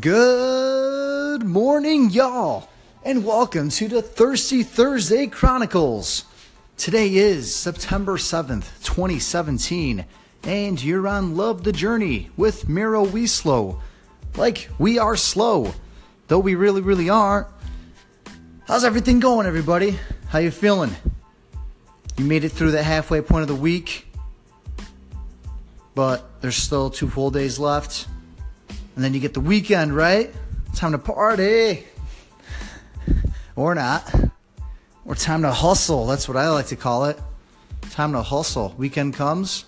Good morning, y'all, and welcome to the Thirsty Thursday Chronicles. Today is September 7th, 2017, and you're on Love the Journey with Miro Wieslow. Like, we are slow, though we really, really aren't. How's everything going, everybody? How you feeling? You made it through the halfway point of the week, but there's still two full days left. And then you get the weekend, right? Time to party. Or not. Or time to hustle. That's what I like to call it. Time to hustle. Weekend comes.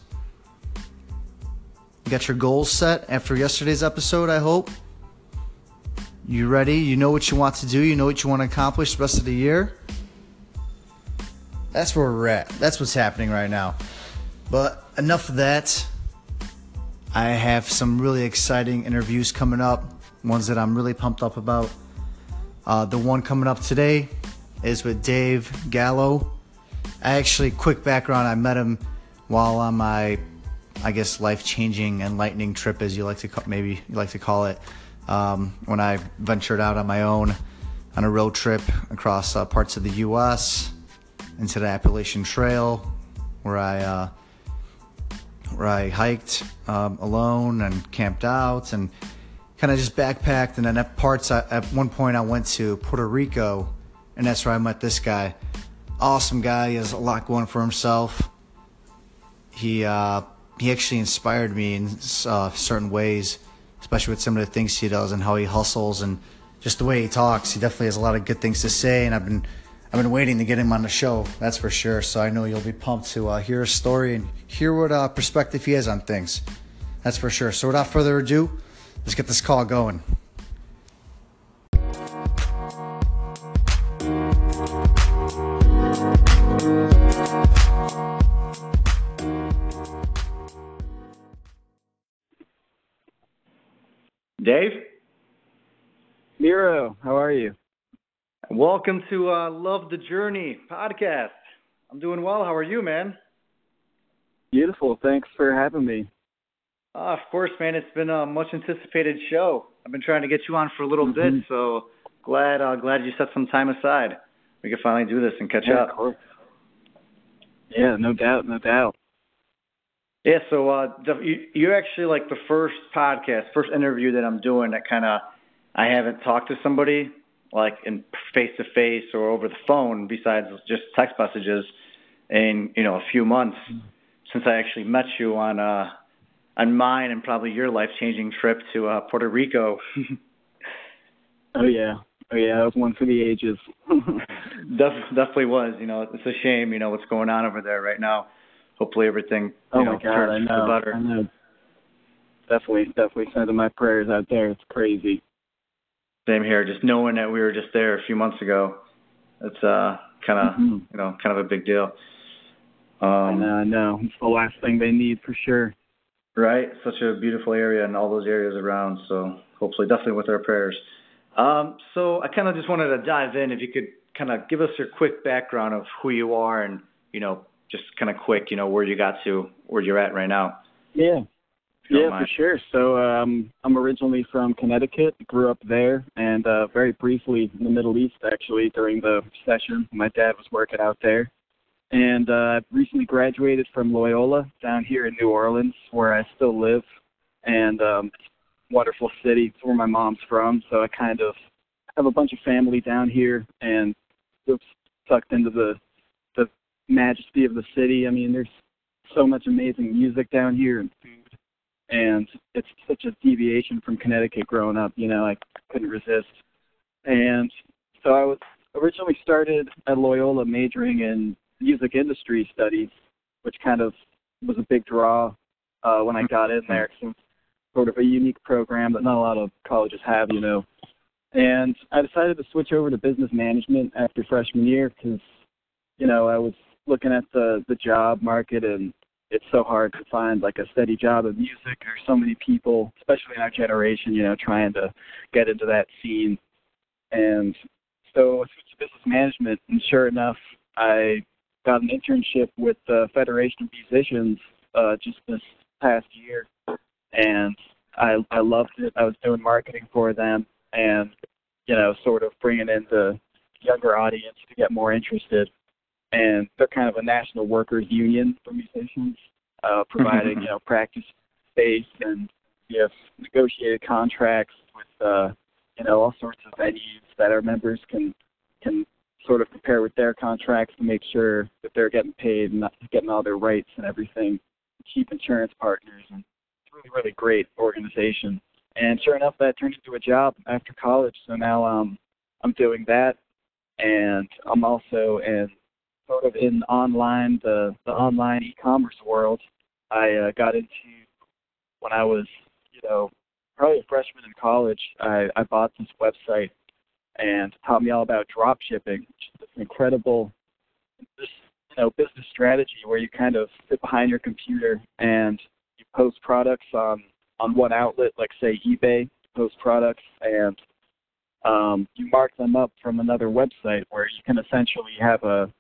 You got your goals set after yesterday's episode, I hope. You ready? You know what you want to do. You know what you want to accomplish the rest of the year. That's where we're at. That's what's happening right now. But enough of that. I have some really exciting interviews coming up, ones that I'm really pumped up about. Uh, the one coming up today is with Dave Gallo. I actually, quick background, I met him while on my, I guess, life changing, enlightening trip, as you like to call, maybe you like to call it, um, when I ventured out on my own on a road trip across uh, parts of the U.S. into the Appalachian Trail, where I uh, where I hiked um, alone and camped out and kind of just backpacked. And then at parts, I, at one point, I went to Puerto Rico, and that's where I met this guy. Awesome guy. He has a lot going for himself. He uh, he actually inspired me in uh, certain ways, especially with some of the things he does and how he hustles and just the way he talks. He definitely has a lot of good things to say, and I've been I've been waiting to get him on the show, that's for sure. So I know you'll be pumped to uh, hear his story and hear what uh, perspective he has on things. That's for sure. So without further ado, let's get this call going. Dave? Miro, how are you? Welcome to uh, Love the Journey podcast. I'm doing well. How are you, man? Beautiful. Thanks for having me. Uh, of course, man. It's been a much anticipated show. I've been trying to get you on for a little mm-hmm. bit, so glad uh, glad you set some time aside. We can finally do this and catch yeah, up. Of course. Yeah, no doubt, no doubt. Yeah, so uh, you, you're actually like the first podcast, first interview that I'm doing that kind of I haven't talked to somebody like in face to face or over the phone besides just text messages in you know a few months since I actually met you on uh on mine and probably your life changing trip to uh Puerto Rico. oh yeah. Oh yeah, that was one for the ages. Def- definitely was. You know, it's a shame. You know what's going on over there right now. Hopefully everything you oh know my God, turns I know, for the better. I know. Definitely, definitely sending my prayers out there. It's crazy. Same here. Just knowing that we were just there a few months ago, it's uh kind of mm-hmm. you know kind of a big deal. Um, I know, I know. It's the last thing they need for sure. Right, such a beautiful area and all those areas around. So hopefully, definitely with our prayers. Um, so I kind of just wanted to dive in. If you could kind of give us your quick background of who you are and you know just kind of quick, you know where you got to, where you're at right now. Yeah, yeah, for sure. So um, I'm originally from Connecticut, grew up there, and uh, very briefly in the Middle East, actually, during the recession. My dad was working out there. And uh, I've recently graduated from Loyola down here in New Orleans, where I still live. And um, wonderful city. It's where my mom's from. So I kind of have a bunch of family down here and oops, tucked into the the majesty of the city. I mean, there's so much amazing music down here and food and it's such a deviation from Connecticut growing up. You know, I couldn't resist, and so I was originally started at Loyola majoring in music industry studies, which kind of was a big draw uh, when I got in there. Cause sort of a unique program that not a lot of colleges have, you know. And I decided to switch over to business management after freshman year because, you know, I was looking at the the job market and it's so hard to find like a steady job in music. There's so many people, especially in our generation, you know, trying to get into that scene. And so I switched to business management, and sure enough, I got an internship with the Federation of Musicians uh, just this past year, and I I loved it. I was doing marketing for them, and you know, sort of bringing in the younger audience to get more interested. And they're kind of a national workers union for musicians, uh, providing you know practice space and you have negotiated contracts with uh, you know all sorts of venues that our members can can sort of compare with their contracts to make sure that they're getting paid and not getting all their rights and everything. Cheap insurance partners and it's really really great organization. And sure enough, that turned into a job after college. So now um, I'm doing that, and I'm also in sort of in online the the online e-commerce world. I uh, got into when I was you know probably a freshman in college. I I bought this website and taught me all about drop shipping, which is this incredible this you know business strategy where you kind of sit behind your computer and you post products on on one outlet, like say eBay, post products and um, you mark them up from another website where you can essentially have a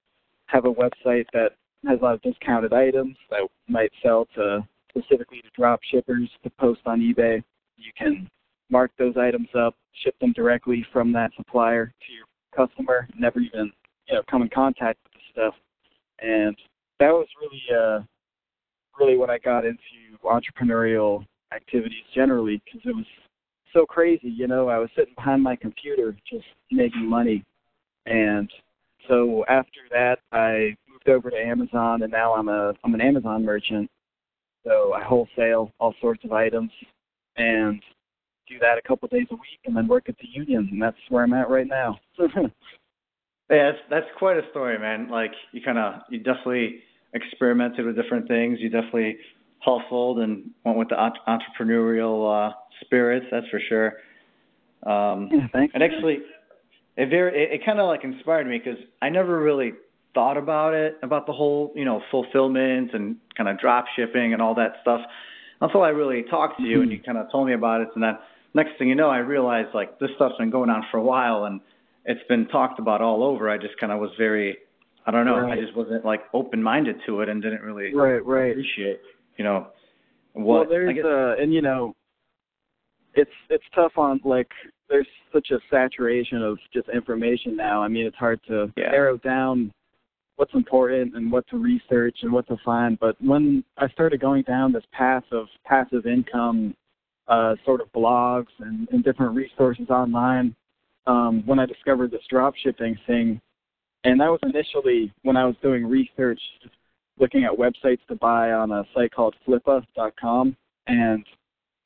have a website that has a lot of discounted items that might sell to specifically to drop shippers to post on eBay. You can mark those items up, ship them directly from that supplier to your customer, never even you know come in contact with the stuff. And that was really uh really what I got into entrepreneurial activities generally because it was so crazy. You know, I was sitting behind my computer just making money, and so after that, I moved over to Amazon, and now I'm a I'm an Amazon merchant. So I wholesale all sorts of items, and do that a couple days a week, and then work at the union, and that's where I'm at right now. yeah, that's that's quite a story, man. Like you kind of you definitely experimented with different things. You definitely hustled and went with the entrepreneurial uh, spirits. That's for sure. Um, yeah, thanks. And actually, it very it, it kind of like inspired me because I never really thought about it about the whole you know fulfillment and kind of drop shipping and all that stuff until I really talked to you and you kind of told me about it. And then next thing you know, I realized like this stuff's been going on for a while and it's been talked about all over. I just kind of was very I don't know. Right. I just wasn't like open minded to it and didn't really right, right. appreciate you know what well there's guess, uh and you know it's it's tough on like there's such a saturation of just information now. I mean it's hard to yeah. narrow down what's important and what to research and what to find. But when i started going down this path of passive income uh sort of blogs and, and different resources online um when i discovered this drop shipping thing and that was initially when i was doing research looking at websites to buy on a site called flippa.com and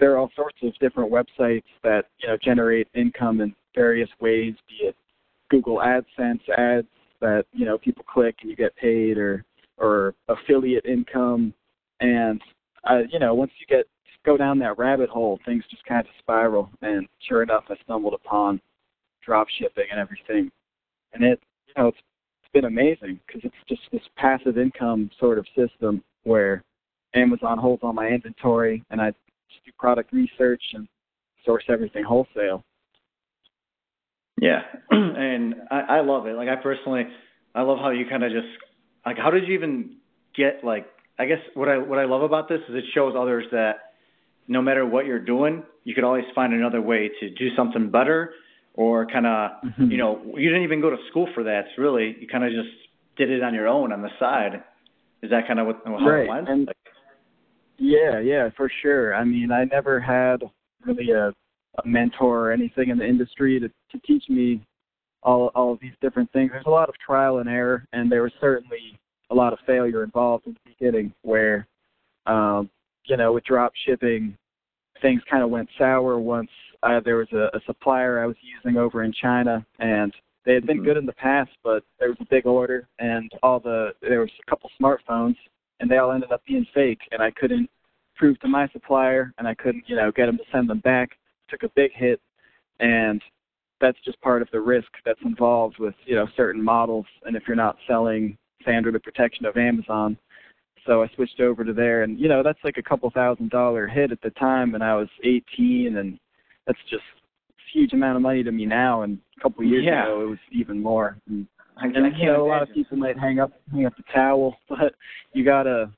there are all sorts of different websites that you know generate income in various ways be it google adsense ads that you know people click and you get paid or or affiliate income. And uh, you know once you get go down that rabbit hole things just kind of spiral. And sure enough i stumbled upon drop shipping and everything. And it you know it's it's been amazing because it's just this passive income sort of system where Amazon holds all my inventory and I do product research and source everything wholesale. Yeah, and I, I love it. Like I personally, I love how you kind of just like how did you even get like I guess what I what I love about this is it shows others that no matter what you're doing, you could always find another way to do something better or kind of mm-hmm. you know you didn't even go to school for that It's really you kind of just did it on your own on the side is that kind of what how right. it went and, yeah yeah for sure i mean i never had really a, a mentor or anything in the industry to to teach me all all of these different things there's a lot of trial and error and there was certainly a lot of failure involved in the beginning where um you know with drop shipping things kind of went sour once uh, there was a, a supplier I was using over in China, and they had been mm-hmm. good in the past, but there was a big order, and all the there was a couple smartphones, and they all ended up being fake, and I couldn't prove to my supplier, and I couldn't, you know, get them to send them back. Took a big hit, and that's just part of the risk that's involved with, you know, certain models, and if you're not selling, under the protection of Amazon, so I switched over to there, and you know that's like a couple thousand dollar hit at the time, and I was 18, and that's just a huge amount of money to me now. And a couple of years yeah. ago, it was even more. And, I, and I you know, a lot of people might hang up hang up the towel, but you gotta,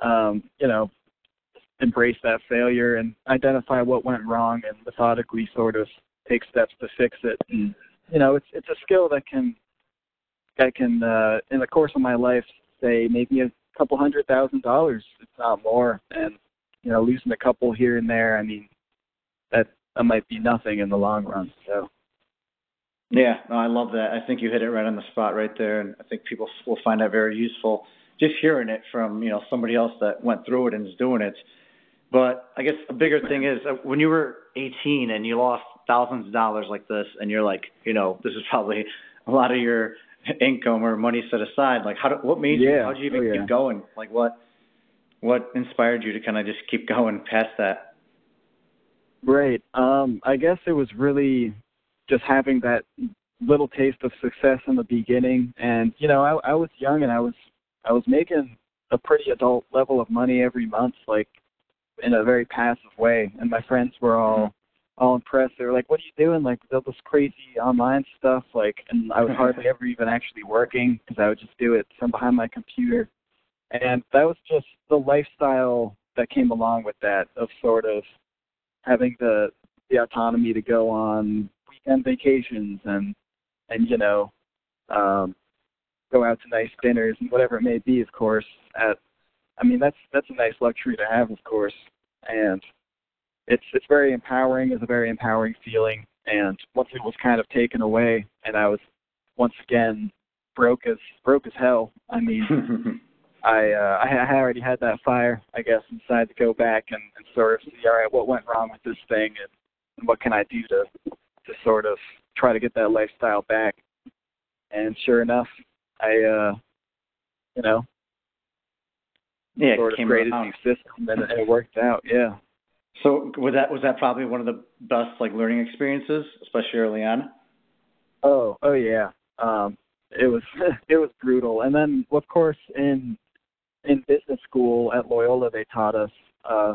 um, you know, embrace that failure and identify what went wrong and methodically sort of take steps to fix it. And you know, it's it's a skill that can that can uh, in the course of my life say maybe a couple hundred thousand dollars, if not more. And you know, losing a couple here and there, I mean, that that might be nothing in the long run. So. Yeah, no, I love that. I think you hit it right on the spot right there, and I think people will find that very useful. Just hearing it from you know somebody else that went through it and is doing it. But I guess a bigger thing is uh, when you were 18 and you lost thousands of dollars like this, and you're like, you know, this is probably a lot of your income or money set aside. Like, how? Do, what made yeah. you? How did you even oh, yeah. keep going? Like, what? What inspired you to kind of just keep going past that? Right. Um, I guess it was really just having that little taste of success in the beginning, and you know, I, I was young and I was I was making a pretty adult level of money every month, like in a very passive way, and my friends were all mm-hmm. all impressed. They were like, "What are you doing? Like all this crazy online stuff?" Like, and I was mm-hmm. hardly ever even actually working because I would just do it from behind my computer, and that was just the lifestyle that came along with that of sort of having the the autonomy to go on weekend vacations and and you know um go out to nice dinners and whatever it may be of course at i mean that's that's a nice luxury to have of course. And it's it's very empowering it's a very empowering feeling. And once it was kind of taken away and i was once again broke as broke as hell i mean I uh, I, I already had that fire, I guess, inside to go back and, and sort of see, all right, what went wrong with this thing, and, and what can I do to to sort of try to get that lifestyle back. And sure enough, I uh, you know, yeah, sort of created a new system, and, and it worked out. Yeah. So was that was that probably one of the best like learning experiences, especially early on? Oh, oh yeah. Um, it was it was brutal, and then of course in in business school at Loyola, they taught us uh,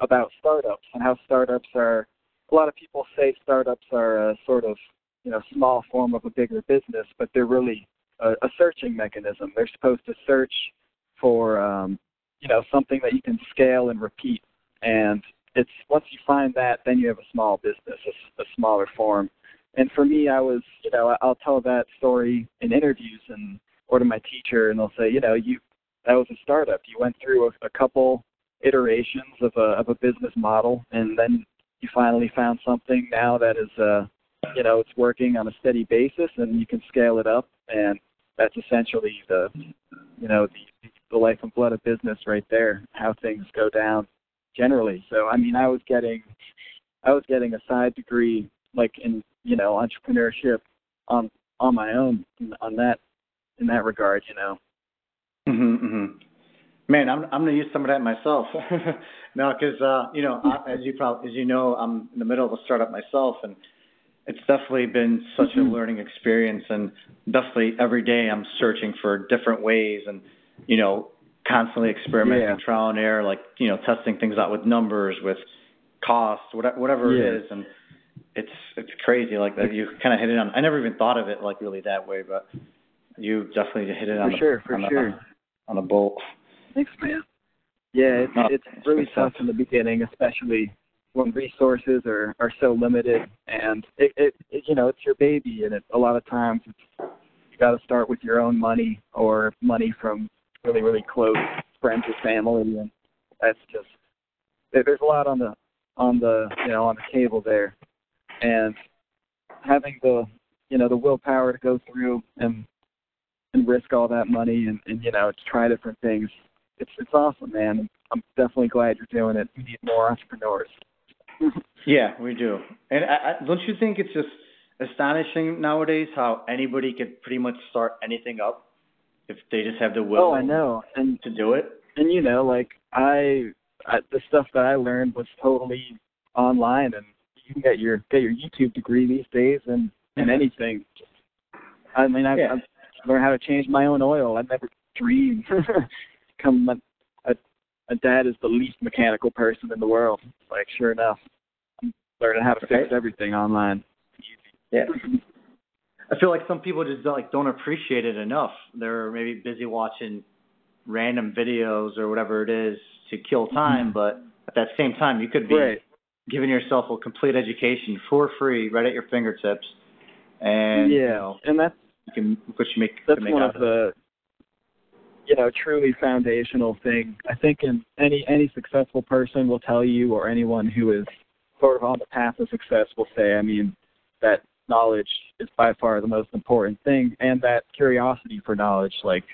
about startups and how startups are. A lot of people say startups are a sort of you know small form of a bigger business, but they're really a, a searching mechanism. They're supposed to search for um, you know something that you can scale and repeat, and it's once you find that, then you have a small business, a, a smaller form. And for me, I was, you know, I'll tell that story in interviews and or to my teacher, and they'll say, you know, you that was a startup. You went through a, a couple iterations of a of a business model, and then you finally found something now that is, uh, you know, it's working on a steady basis, and you can scale it up, and that's essentially the, you know, the the life and blood of business right there. How things go down generally. So I mean, I was getting, I was getting a side degree like in you know entrepreneurship on on my own on that in that regard. You know. Man, I'm I'm gonna use some of that myself. no, because uh, you know, as you probably as you know, I'm in the middle of a startup myself, and it's definitely been such mm-hmm. a learning experience. And definitely every day, I'm searching for different ways, and you know, constantly experimenting, yeah. trial and error, like you know, testing things out with numbers, with costs, whatever, whatever yeah. it is, and it's it's crazy. Like that, you kind of hit it on. I never even thought of it like really that way, but you definitely hit it for on the sure, for on sure. The, on a bolt. Thanks, man. Yeah, it's No, it's really tough in the beginning, especially when resources are are so limited, and it, it, it you know it's your baby, and it, a lot of times it's you got to start with your own money or money from really really close friends or family, and that's just there, there's a lot on the on the you know on the table there, and having the you know the willpower to go through and and risk all that money and, and you know to try different things. It's it's awesome, man. I'm definitely glad you're doing it. We need more entrepreneurs. yeah, we do. And I, I, don't you think it's just astonishing nowadays how anybody could pretty much start anything up if they just have the will? Oh, I know, and to do it. And you know, like I, I the stuff that I learned was totally online, and you can get your get your YouTube degree these days, and and anything. I mean, I've, Yeah. I've learn how to change my own oil. I never dreamed. Come, a, a, a dad is the least mechanical person in the world. Like, sure enough, I'm learning how to fix everything online. Yeah. I feel like some people just don't, like don't appreciate it enough. They're maybe busy watching random videos or whatever it is to kill time, mm-hmm. but at that same time, you could be right. giving yourself a complete education for free, right at your fingertips. And yeah, you know, and that's you can what you make. that's make one of the you know truly foundational thing. I think in any any successful person will tell you, or anyone who is sort of on the path of success will say. I mean, that knowledge is by far the most important thing, and that curiosity for knowledge. Like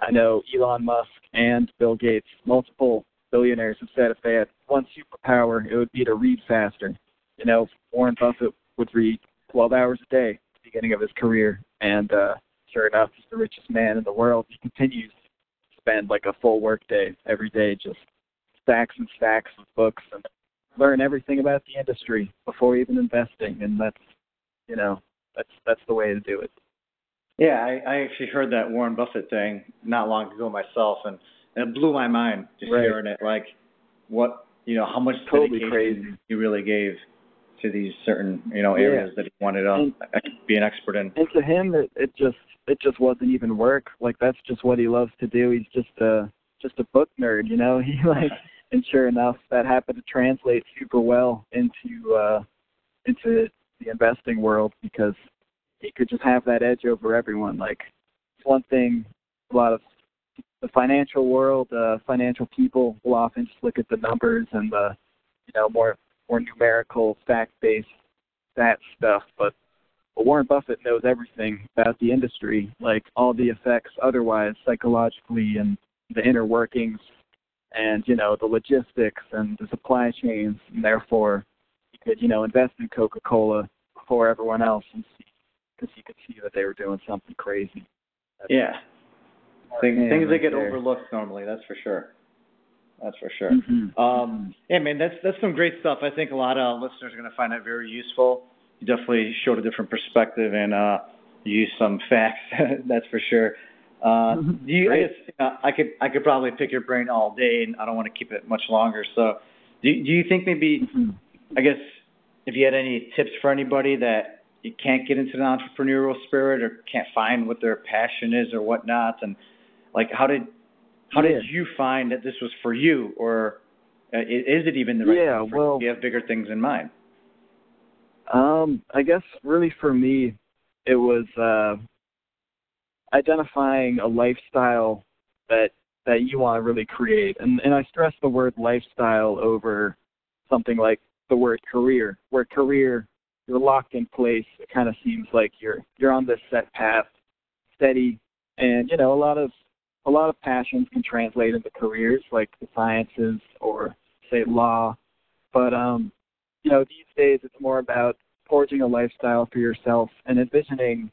I know Elon Musk and Bill Gates, multiple billionaires have said if they had one superpower, it would be to read faster. You know, Warren Buffett would read 12 hours a day at the beginning of his career, and uh, sure enough, he's the richest man in the world. He continues spend like a full workday every day, just stacks and stacks of books and learn everything about the industry before even investing, and that's you know that's that's the way to do it. Yeah, I, I actually heard that Warren Buffett thing not long ago myself, and, and it blew my mind just Right. hearing it. Like, what you know, how much Totally dedication crazy. he really gave to these certain you know Yeah. areas that he wanted to And- be an expert in. and to him it, it just it just wasn't even work like that's just what he loves to do he's just a just a book nerd you know he like and sure enough that happened to translate super well into uh into the investing world because he could just have that edge over everyone like it's one thing a lot of the financial world uh financial people will often just look at the numbers and the you know more more numerical fact based that stuff but but Warren Buffett knows everything about the industry, like all the effects otherwise psychologically and the inner workings and, you know, the logistics and the supply chains and therefore he could, you know, invest in Coca Cola before everyone else and see because he could see that they were doing something crazy. That's Yeah, things things that get there. overlooked normally. That's for sure. That's for sure. Mhm. Um, yeah, man, that's that's some great stuff. I think a lot of listeners are going to find that very useful. You definitely showed a different perspective and uh, used some facts. that's for sure. Uh, do you, I guess uh, I could I could probably pick your brain all day, and I don't want to keep it much longer. So, do do you think maybe Mhm. I guess if you had any tips for anybody that you can't get into the entrepreneurial spirit or can't find what their passion is or whatnot, and like how did how did you find that this was for you, or uh, is it even the right Yeah, thing for well- you? Do you have bigger things in mind? Um, I guess really for me, it was uh, identifying a lifestyle that that you want to really create, and and I stress the word lifestyle over something like the word career. Where career, you're locked in place. It kind of seems like you're you're on this set path, steady, and you know a lot of a lot of passions can translate into careers like the sciences or say law, but um you know, these days it's more about forging a lifestyle for yourself and envisioning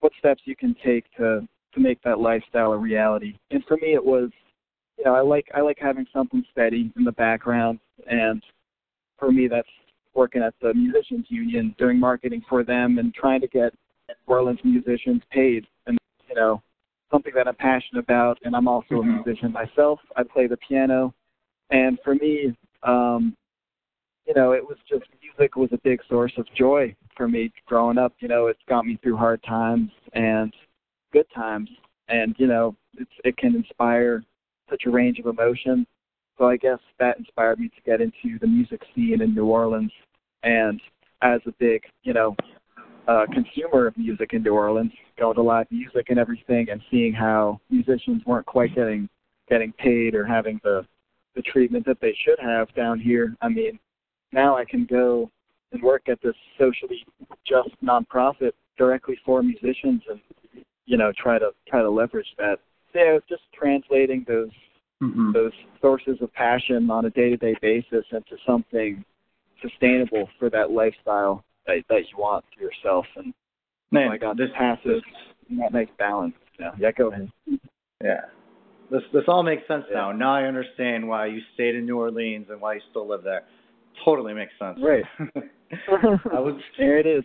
what steps you can take to to make that lifestyle a reality. And for me, it was, you know, I like I like having something steady in the background, and for me, that's working at the musicians union, doing marketing for them, and trying to get Orleans musicians paid. And you know, something that I'm passionate about, and I'm also a musician myself. I play the piano, and for me, um, you know, it was just music was a big source of joy for me growing up. You know, it's got me through hard times and good times, and you know, it's it can inspire such a range of emotion. So I guess that inspired me to get into the music scene in New Orleans, and as a big, you know, uh, consumer of music in New Orleans, going to live music and everything, and seeing how musicians weren't quite getting getting paid or having the the treatment that they should have down here. I mean, now I can go and work at this socially just nonprofit directly for musicians and you know try to try to leverage that. So, just translating those Mm-hmm. those sources of passion on a day to day basis into something sustainable for that lifestyle that that you want for yourself and Man, so I got this passive and that makes balance. Yeah, yeah, go ahead. Yeah. This this all makes sense Yeah. now. Now I understand why you stayed in New Orleans and why you still live there. Totally makes sense. Right. I was there it is.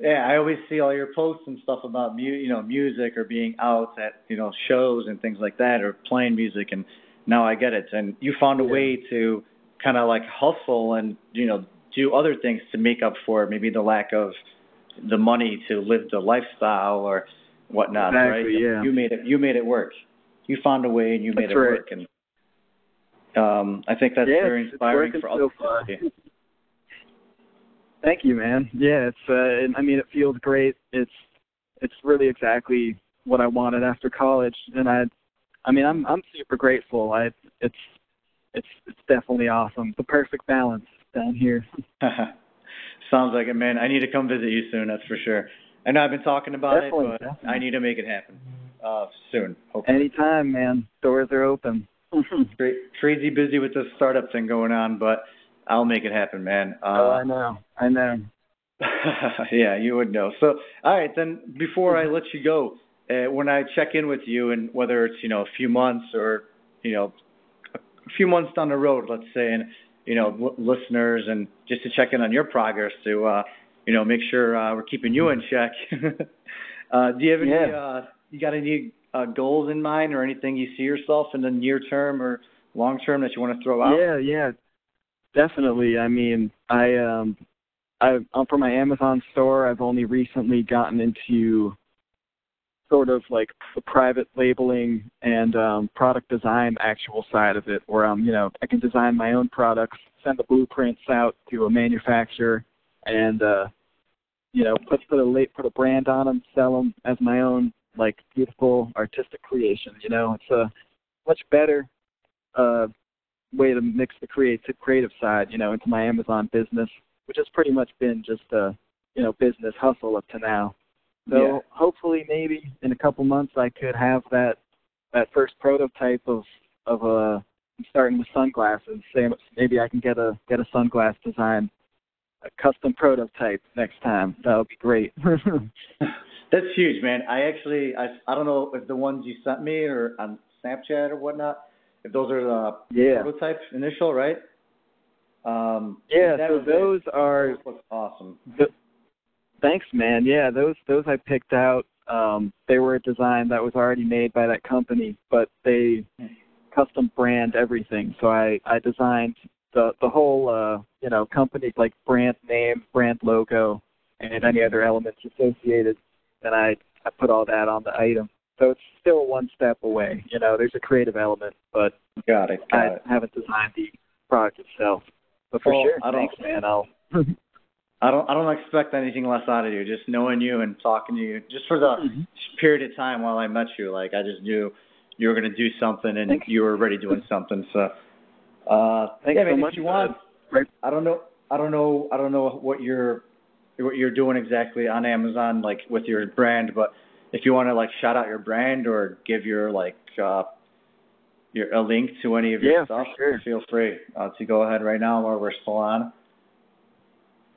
yeah, I always see all your posts and stuff about mu- you know, music or being out at, you know, shows and things like that or playing music and now I get it. And you found a Yeah. way to kind of like hustle and, you know, do other things to make up for maybe the lack of the money to live the lifestyle or whatnot, right? Yeah. You made it you made it work. You found a way and you made That's it right. work and Um, I think that's very inspiring for all. so. Thank you, man. Yeah, it's. Uh, I mean, it feels great. It's. It's really exactly what I wanted after college, and I. I mean, I'm. I'm super grateful. I. It's. It's. It's definitely awesome. The perfect balance down here. Sounds like it, man. I need to come visit you soon. That's for sure. I know I've been talking about definitely, it, but definitely. I need to make it happen uh, soon. Hopefully. Anytime, man. Doors are open. Crazy busy with this startup thing going on, but I'll make it happen, man. Uh, oh, I know. I know. yeah, you would know. So, all right, then before I let you go, uh, when I check in with you, and whether it's you know a few months or you know a few months down the road, let's say, and you know l- listeners, and just to check in on your progress to uh, you know make sure uh, we're keeping you in check. uh, do you have any? Yeah. Uh, you got any uh, goals in mind, or anything you see yourself in the near term or long term that you want to throw out? Yeah, yeah, definitely. I mean, I um, I um, for my Amazon store, I've only recently gotten into sort of like the private labeling and um, product design actual side of it, where um, you know, I can design my own products, send the blueprints out to a manufacturer, and uh, you know, put put a put a brand on them, sell them as my own like beautiful artistic creation. You know, it's a much better uh, way to mix the creative creative side, you know, into my Amazon business, which has pretty much been just a you know business hustle up to now. So Yeah. hopefully, maybe in a couple months, I could have that that first prototype of of a starting with sunglasses. Say maybe I can get a get a sunglass design, a custom prototype next time. That would be great. That's huge, man. I actually, I, I don't know if the ones you sent me or on Snapchat or whatnot, if those are the yeah. prototypes initial, right? Um, Yeah, so those are awesome. Thanks, man. Yeah, those those I picked out. Um, they were a design that was already made by that company, but they custom brand everything. So I I designed the the whole uh, you know company like brand name, brand logo, and any other elements associated. And I I put all that on the item. So it's still one step away. You know, there's a creative element, but Got it. Got I it. haven't designed the product itself. But for Well, sure, I don't- thanks, man. I'll I don't, I don't expect anything less out of you. Just knowing you and talking to you, just for the Mhm. period of time while I met you, like I just knew you were gonna do something and Thanks. you were already doing something. So, uh, Thanks yeah, so man, much if you want. Right. I don't know, I don't know, I don't know what you're, what you're doing exactly on Amazon, like with your brand, but if you want to like shout out your brand or give your like, uh, your a link to any of your Yeah, stuff, sure. feel free uh, to go ahead right now while we're still on.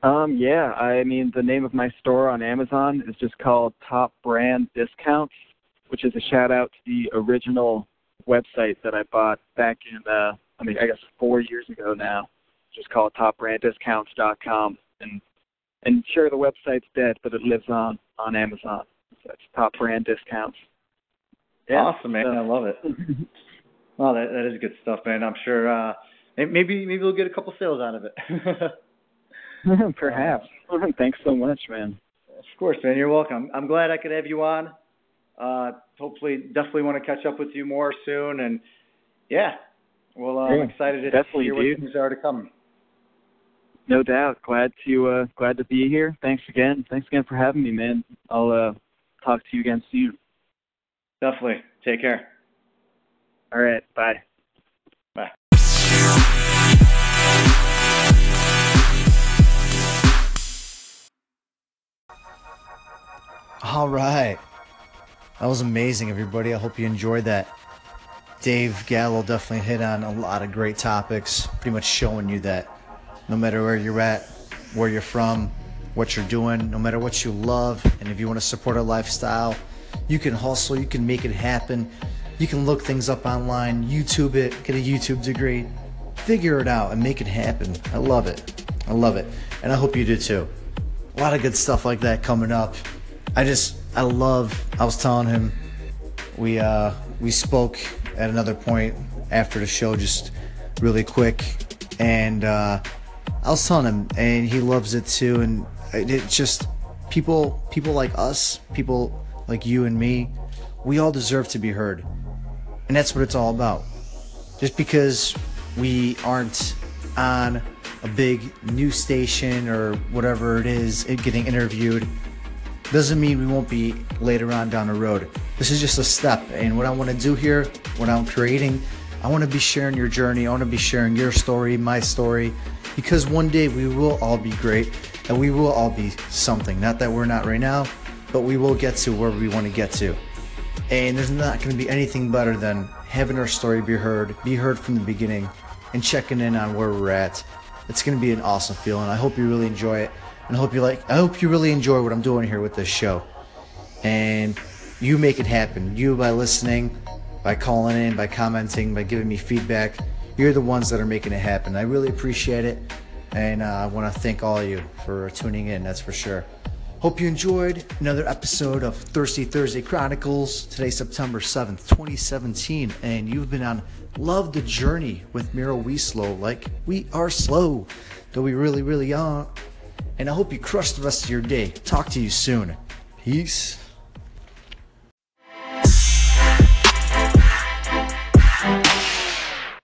Um, yeah, I mean the name of my store on Amazon is just called Top Brand Discounts, which is a shout out to the original website that I bought back in uh I mean I guess four years ago now. Just called topbranddiscounts.com and and sure the website's dead, but it lives on on Amazon. So it's Top Brand Discounts. Yeah, awesome, man. I love it. Well, that that is good stuff, man. I'm sure uh maybe maybe we'll get a couple sales out of it. Perhaps. Thanks so much, man. of course, man. You're welcome. I'm glad I could have you on. Uh hopefully definitely want to catch up with you more soon and yeah. Well, uh, Yeah, I'm excited to definitely, hear what dude. things are to come. No doubt. Glad to uh glad to be here. Thanks again. Thanks again for having me, man. I'll uh talk to you again soon. Definitely. Take care. All right. Bye. All right. That was amazing, everybody. I hope you enjoyed that. Dave Gallo definitely hit on a lot of great topics, pretty much showing you that no matter where you're at, where you're from, what you're doing, no matter what you love, and if you want to support a lifestyle, you can hustle, you can make it happen. You can look things up online, YouTube it, get a YouTube degree, figure it out, and make it happen. I love it. I love it. And I hope you do too. A lot of good stuff like that coming up. I just, I love, I was telling him, we, uh, we spoke at another point after the show, just really quick. And, uh, I was telling him, and he loves it too. And it just, people, people like us, people like you and me, we all deserve to be heard. And that's what it's all about. Just because we aren't on a big news station or whatever it is getting interviewed doesn't mean we won't be later on down the road. This is just a step. And what I want to do here, what I'm creating, I want to be sharing your journey. I want to be sharing your story, my story, because one day we will all be great and we will all be something. Not that we're not right now, but we will get to where we want to get to. And there's not going to be anything better than having our story be heard, be heard from the beginning, and checking in on where we're at. It's going to be an awesome feeling. I hope you really enjoy it, and I hope you like. I hope you really enjoy what I'm doing here with this show, and you make it happen. You by listening, by calling in, by commenting, by giving me feedback. You're the ones that are making it happen. I really appreciate it, and uh, I want to thank all of you for tuning in. That's for sure. Hope you enjoyed another episode of Thirsty Thursday Chronicles. Today, September 7th, 2017, and you've been on Love the Journey with Miro Wieslow, like we are slow, though we really, really are. And I hope you crush the rest of your day. Talk to you soon. Peace.